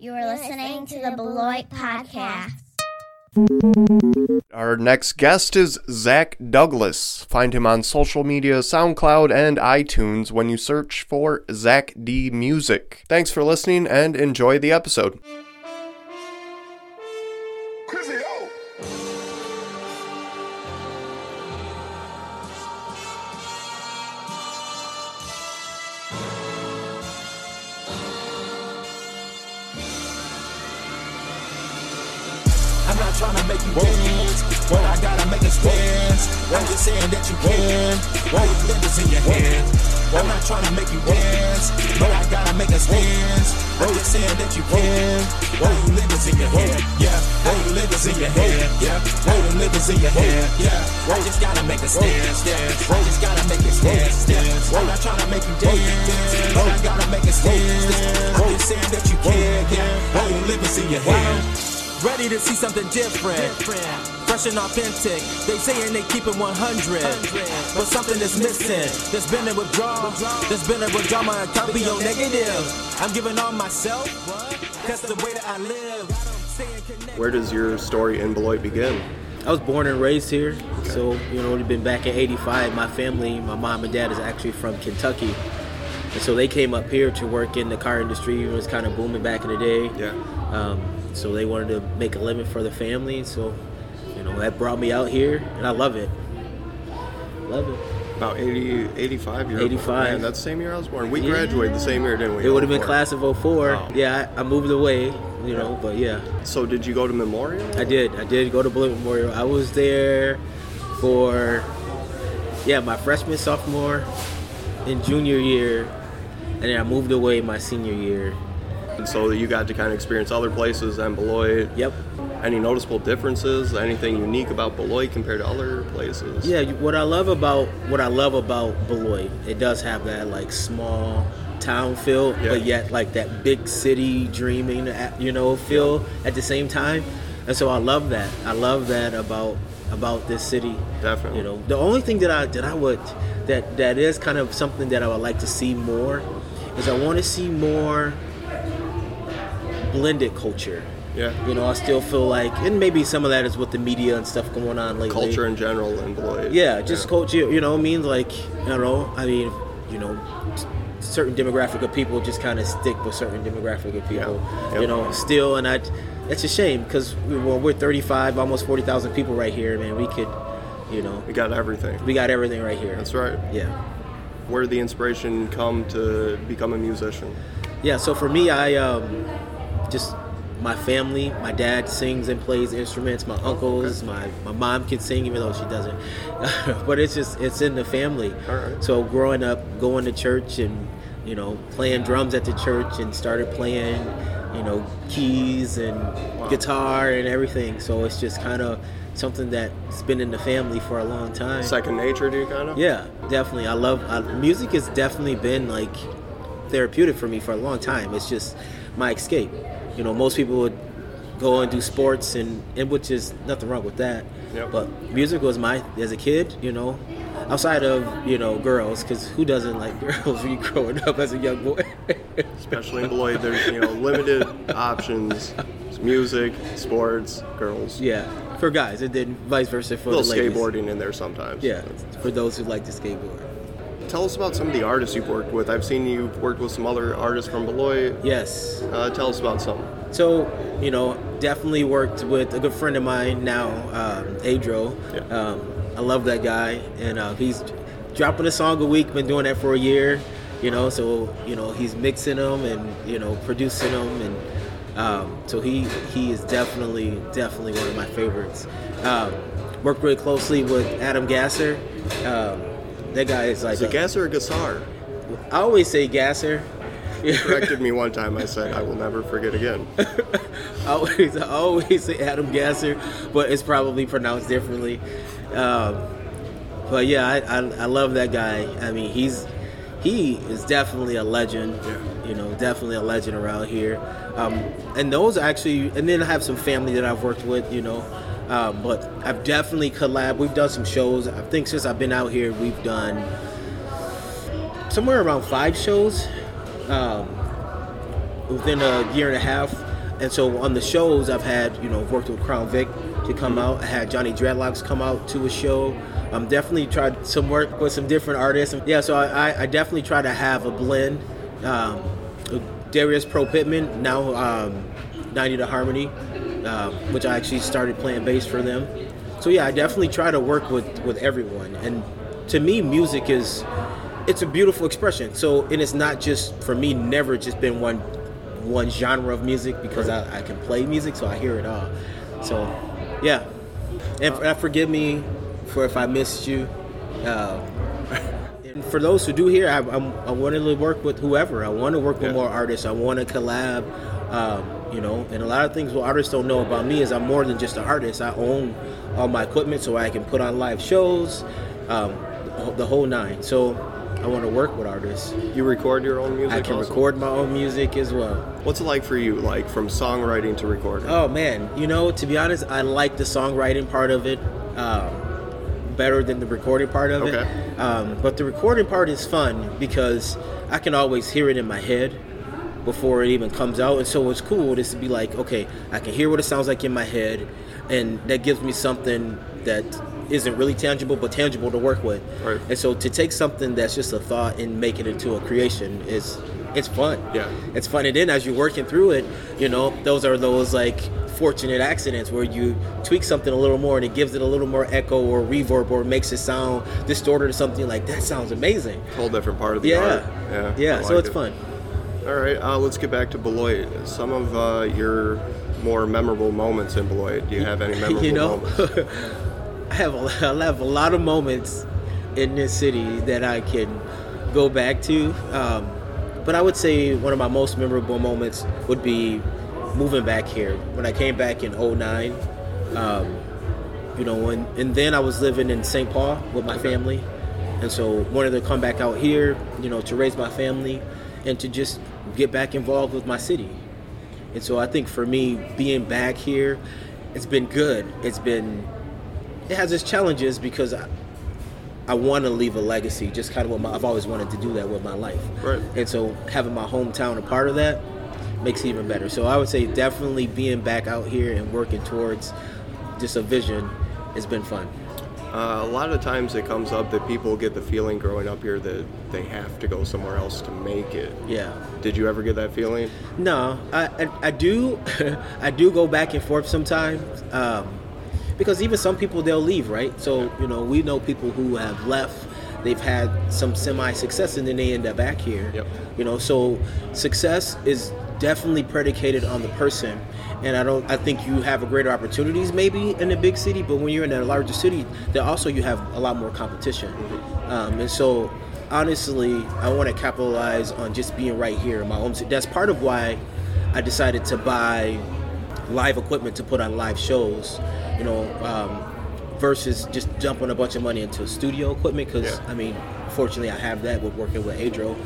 You are listening to the Beloit Podcast. Our next guest is Zach Douglas. Find him on social media, SoundCloud, and iTunes when you search for Zach D Music. Thanks for listening and enjoy the episode. Trying to make you dance, but I gotta make a stance. I'm just saying that you can. Why you livers in your hand? I'm not trying to make you dance, but I gotta make a stance. I'm just saying that you can. Why you livers in your hand? Yeah, why you livers in your hand? Yeah, why you livers in your hand? Yeah, I just gotta make a stance. Yeah, I just gotta make a stance. Stance. I'm not trying to make you dance, but I gotta make a stance. I'm just saying that you can. Yeah, why you livers in your hand? Ready to see something different. Fresh and authentic. They saying they keep it 100. But something is missing. There's been a withdrawal. There's been a withdrawal. My account be on negative. I'm giving all myself. That's the way that I live. Where does your story in Beloit begin? I was born and raised here, so you know, we've been back in '85. My family, my mom and dad, is actually from Kentucky, and so they came up here to work in the car industry. It was kind of booming back in the day. Yeah. Um, so they wanted to make a living for the family. So, you know, that brought me out here, and I love it. Love it. About 80, 85 years 85. Man, that's the same year I was born. We Yeah. graduated the same year, didn't we? It would have been class of 04. Oh. Yeah, I, I moved away, you know, but yeah, So did you go to Memorial? I did. I did go to Beloit Memorial. I was there for yeah, my freshman, sophomore, and junior year, and then I moved away my senior year. And so you got to kind of experience other places and Beloit. Yep. Any noticeable differences? Anything unique about Beloit compared to other places? Yeah, what I love about what I love about Beloit, it does have that like small town feel, Yeah. but yet like that big city dreaming, you know, feel at the same time. And so I love that. I love that about about this city. Definitely. You know, the only thing that I that I would that that is kind of something that I would like to see more is I want to see more blended culture. Yeah. You know, I still feel like, and maybe some of that is with the media and stuff going on lately. Culture in general Beloit. Yeah, just culture. You know, I mean, like, I don't know. I mean, you know, certain demographic of people just kind of stick with certain demographic of people. Yeah. Yep. You know, still, and I, it's a shame because we, well, we're 35, almost 40,000 people right here, man. We could, you know, We got everything. we got everything right here. That's right. Yeah. Where did the inspiration come to become a musician? Yeah, so for me, I um, just my family. My dad sings and plays instruments. My oh, uncles, my my mom can sing even though she doesn't. but it's just it's in the family. Right. So growing up, going to church and you know playing drums at the church and started playing, you know, keys and guitar and everything. So it's just kind of something that's been in the family for a long time. Second nature you, kind of? Yeah, definitely. I love I, music. Has definitely been like therapeutic for me for a long time. It's just my escape. You know, most people would go and do sports, and, and which is nothing wrong with that. Yep. But music was my as a kid. You know, outside of you know girls, because who doesn't like girls when you growing up as a young boy? Especially in Beloit, there's you know limited options. It's music, sports, girls. yeah, for guys, and then vice versa for A little skateboarding in there sometimes. Yeah, for those who like to skateboard. Tell us about some of the artists you've worked with. I've seen you've worked with some other artists from Beloit. Yes. Uh, tell us about some. So, you know, definitely worked with a good friend of mine now, um, Adro. Yeah. Um, I love that guy, and uh, he's dropping a song a week. Been doing that for a year, you know. So, you know, he's mixing them and you know producing them, and um, so he he is definitely definitely one of my favorites. Um, worked really closely with Adam Gasser. Um, that guy is like Is it a- Gas or Gassar? I always say Gasser. He corrected me one time. I said, I will never forget again. I always, I always say Adam Gasser, but it's probably pronounced differently. Um, but yeah, I, I, I love that guy. I mean, he's he is definitely a legend. Yeah. You know, definitely a legend around here. Um, and those actually, and then I have some family that I've worked with. You know, um, but I've definitely collab. We've done some shows. I think since I've been out here, we've done somewhere around five shows um, within a year and a half. and so on the shows I've had, you know, worked with Crown Vic to come out. I had Johnny Dreadlocks come out to a show. I'm definitely tried some work with some different artists. Yeah, so I, I definitely try to have a blend. Um, Darius Pro Pittman, now um, 90 to Harmony, uh, which I actually started playing bass for them. So yeah, I definitely try to work with, with everyone. And to me, music is it's a beautiful expression. So and it's not just for me, never just been one one genre of music because I, I can play music, so I hear it all. So yeah, and uh, forgive me for if I missed you. Uh, and for those who do hear, I, I'm, I want to work with whoever. I want to work with Yeah. more artists. I want to collab. Um, you know, and a lot of things what artists don't know about me is I'm more than just an artist. I own all my equipment, so I can put on live shows, um, the whole- nine. So I want to work with artists. You record your own music? I can also? record my own music as well. What's it like for you, like from songwriting to recording? Oh man, you know, to be honest, I like the songwriting part of it um, better than the recording part of Okay. it. Um, but the recording part is fun because I can always hear it in my head before it even comes out, and so what's cool is to be like, okay, I can hear what it sounds like in my head, and that gives me something that isn't really tangible but tangible to work with. Right. And so to take something that's just a thought and make it into a creation is it's fun. Yeah. It's fun. And then as you're working through it, you know, those are those like fortunate accidents where you tweak something a little more and it gives it a little more echo or reverb or makes it sound distorted or something like that sounds amazing. whole different part of the Yeah. art. Yeah. Yeah. So it's it. fun. All right, uh, let's get back to Beloit. Some of uh, your more memorable moments in Beloit. Do you have any memorable you know, moments? I have a, I have a lot of moments in this city that I can go back to. Um, but I would say one of my most memorable moments would be moving back here. When I came back in 09, um, you know, when, and then I was living in St. Paul with my family. And so wanted to come back out here, you know, to raise my family and to just get back involved with my city. And so I think for me, being back here, it's been good. It's been, it has its challenges because I, I want to leave a legacy. Just kind of what my, I've always wanted to do that with my life. Right. And so having my hometown a part of that makes it even better. So I would say definitely being back out here and working towards just a vision has been fun. Uh, a lot of times it comes up that people get the feeling growing up here that they have to go somewhere else to make it. Yeah. Did you ever get that feeling? No, I, I, I do I do go back and forth sometimes um, because even some people they'll leave right. So you know we know people who have left. They've had some semi success and then they end up back here. Yep. You know, so success is definitely predicated on the person. And I don't. I think you have a greater opportunities maybe in a big city, but when you're in a larger city, then also you have a lot more competition. Um, and so, honestly, I want to capitalize on just being right here in my home city. That's part of why I decided to buy live equipment to put on live shows. You know, um, versus just dumping a bunch of money into studio equipment. Because Yeah. I mean, fortunately, I have that with working with Adro.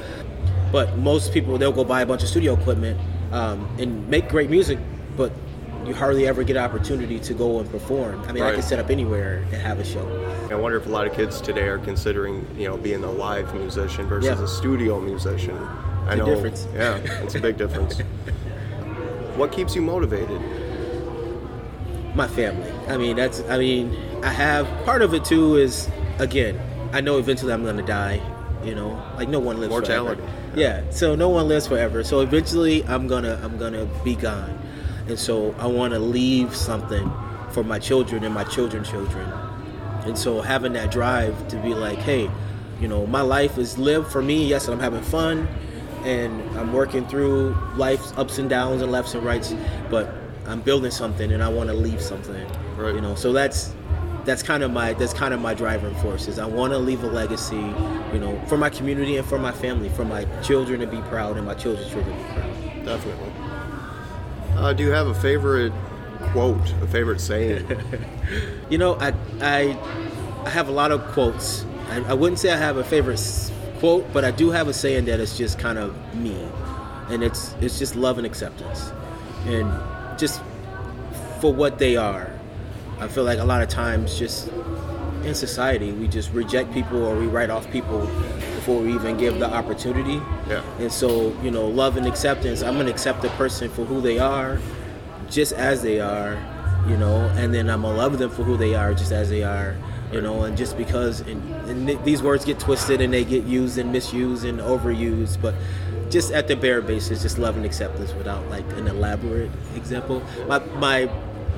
But most people they'll go buy a bunch of studio equipment um, and make great music, but you hardly ever get an opportunity to go and perform. I mean, I can set up anywhere and have a show. I wonder if a lot of kids today are considering, you know, being a live musician versus Yeah. a studio musician. I The know. difference. Yeah, it's a big difference. what keeps you motivated? my family. I mean, that's. I mean, I have part of it too. Is again, I know eventually I'm gonna die. You know, like no one lives Mortality. forever. Yeah. So no one lives forever. So eventually I'm gonna I'm gonna be gone, and so I want to leave something for my children and my children's children. And so having that drive to be like, hey, you know, my life is lived for me. Yes, I'm having fun, and I'm working through life's ups and downs and lefts and rights, but I'm building something and I want to leave something. Right. You know, so that's that's kind of my that's kind of my driving force is I want to leave a legacy, you know, for my community and for my family, for my children to be proud and my children's children to be proud. Definitely. Uh, do you have a favorite quote, a favorite saying? You know, I I I have a lot of quotes. I, I wouldn't say I have a favorite quote, but I do have a saying that is just kind of me, and it's it's just love and acceptance, and just for what they are. I feel like a lot of times, just in society, we just reject people or we write off people before we even give the opportunity. Yeah. And so, you know, love and acceptance. I'm gonna accept the person for who they are, just as they are, you know, and then I'm gonna love them for who they are, just as they are, you know, and just because and, and these words get twisted and they get used and misused and overused, but just at the bare basis, just love and acceptance without like an elaborate example. My my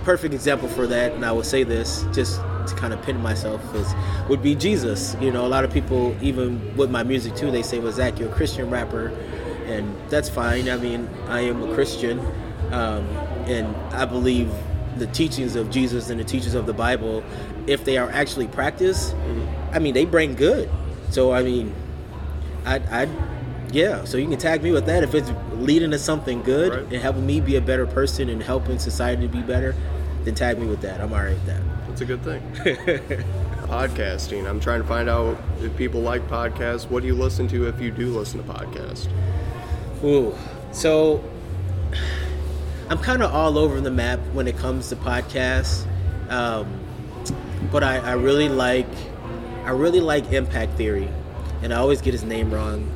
perfect example for that, and I will say this just to kind of pin myself is would be Jesus. You know, a lot of people, even with my music too, they say, "Well, Zach, you're a Christian rapper," and that's fine. I mean, I am a Christian, um, and I believe the teachings of Jesus and the teachings of the Bible, if they are actually practiced, I mean, they bring good. So I mean, I I yeah, so you can tag me with that if it's leading to something good Right. and helping me be a better person and helping society to be better. Then tag me with that. I'm alright with that. That's a good thing. Podcasting. I'm trying to find out if people like podcasts. What do you listen to if you do listen to podcasts? Ooh, so I'm kind of all over the map when it comes to podcasts, um, but I, I really like I really like Impact Theory, and I always get his name wrong.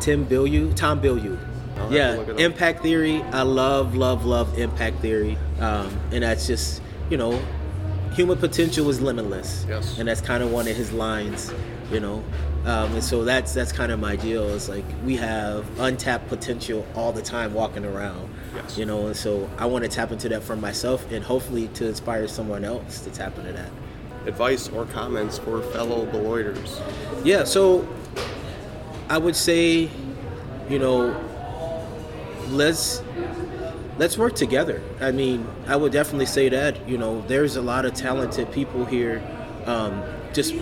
Tim Bilyeu, Tom Bilyeu. I'll Yeah, look it up. Impact Theory. I love, love, love Impact Theory, um, and that's just you know, human potential is limitless. Yes. and that's kind of one of his lines, you know. Um, and so that's that's kind of my deal. It's like we have untapped potential all the time walking around, Yes. you know. And so I want to tap into that for myself, and hopefully to inspire someone else to tap into that. Advice or comments for fellow Beloiters? Yeah, so I would say, you know, let's let's work together. I mean, I would definitely say that. You know, there's a lot of talented people here, um, just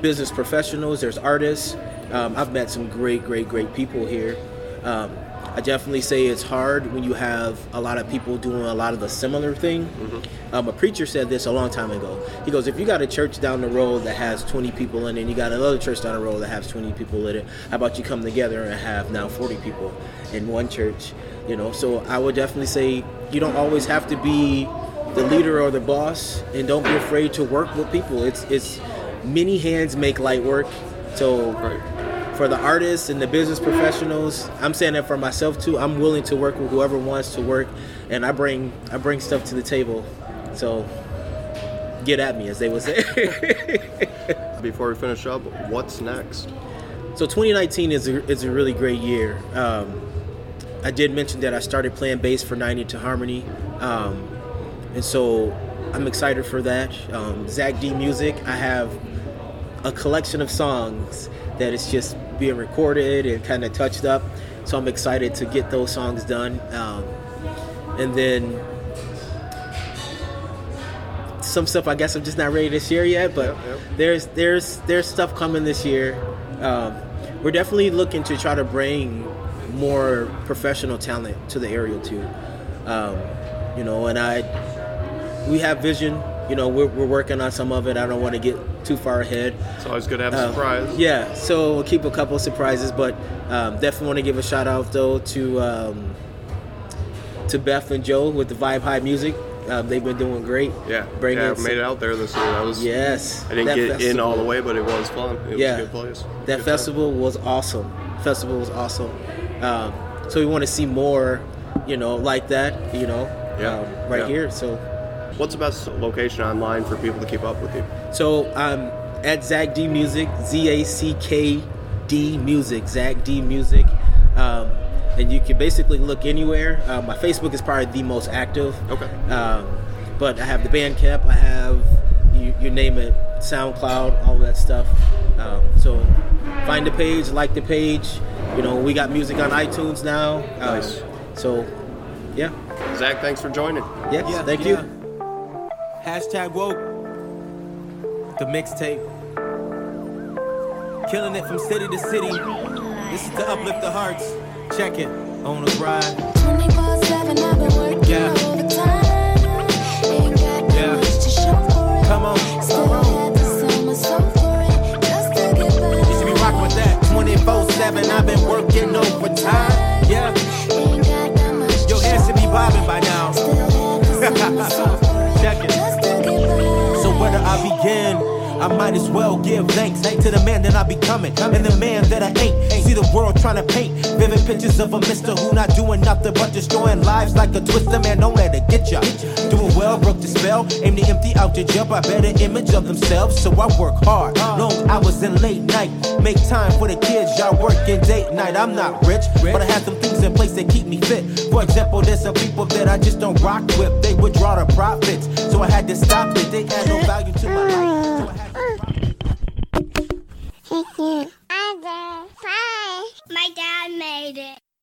business professionals. There's artists. Um, I've met some great, great, great people here. Um, I definitely say it's hard when you have a lot of people doing a lot of the similar thing. Um, a preacher said this a long time ago. He goes, if you got a church down the road that has 20 people in it, and you got another church down the road that has 20 people in it, how about you come together and have now 40 people in one church? You know, so I would definitely say you don't always have to be the leader or the boss, and don't be afraid to work with people. It's it's many hands make light work. So. For the artists and the business professionals, I'm saying that for myself too. I'm willing to work with whoever wants to work, and I bring I bring stuff to the table. So get at me, as they would say. Before we finish up, what's next? So 2019 is a, is a really great year. Um, I did mention that I started playing bass for 90 to Harmony, um, and so I'm excited for that. Um, Zach D Music, I have a collection of songs that is just being recorded and kind of touched up. So I'm excited to get those songs done, um, and then some stuff I guess I'm just not ready to share yet, but Yep, yep. there's there's there's stuff coming this year. Um, we're definitely looking to try to bring more professional talent to the area too. Um, you know, and I we have vision. You know, we're, we're working on some of it. I don't want to get too far ahead. It's always good to have a Uh, surprise. Yeah, so we'll keep a couple of surprises, but um, definitely want to give a shout out though to um, to Beth and Joe with the Vibe High Music. Um, they've been doing great. Yeah, bringing yeah, I made it out there this year. That was Yes, I didn't get in all the way, but it was fun. It Yeah. was a good place. That Good time. festival was awesome. Festival was awesome. Um, so we want to see more, you know, like that, you know, Yeah, um, right yeah. here. So What's the best location online for people to keep up with you? So um, at Zach D Music, Z A C K D Music, Zach D Music, um, and you can basically look anywhere. Uh, my Facebook is probably the most active. Okay. Um, but I have the Bandcamp. I have you, you name it, SoundCloud, all that stuff. Um, so find the page, like the page. You know, we got music on iTunes now. Um, Nice. So, yeah. Zach, thanks for joining. Yes. Yeah, thank yeah. you. Hashtag woke. The mixtape. Killing it from city to city. This is to uplift the hearts. Check it. On the ride. 24/7 I've been becoming and the man that I ain't. See the world trying to paint vivid pictures of a mister who not doing nothing but destroying lives like a twister. Man, don't let it get ya. Doing well, broke the spell. Aim to empty out the jail by better image of themselves. So I work hard, long hours and late night. Make time for the kids, y'all working date night. I'm not rich, but I have some things in place that keep me fit. For example, there's some people that I just don't rock with. They withdraw the profits, so I had to stop it. They add no value to my life. So Bye. side. My dad made it.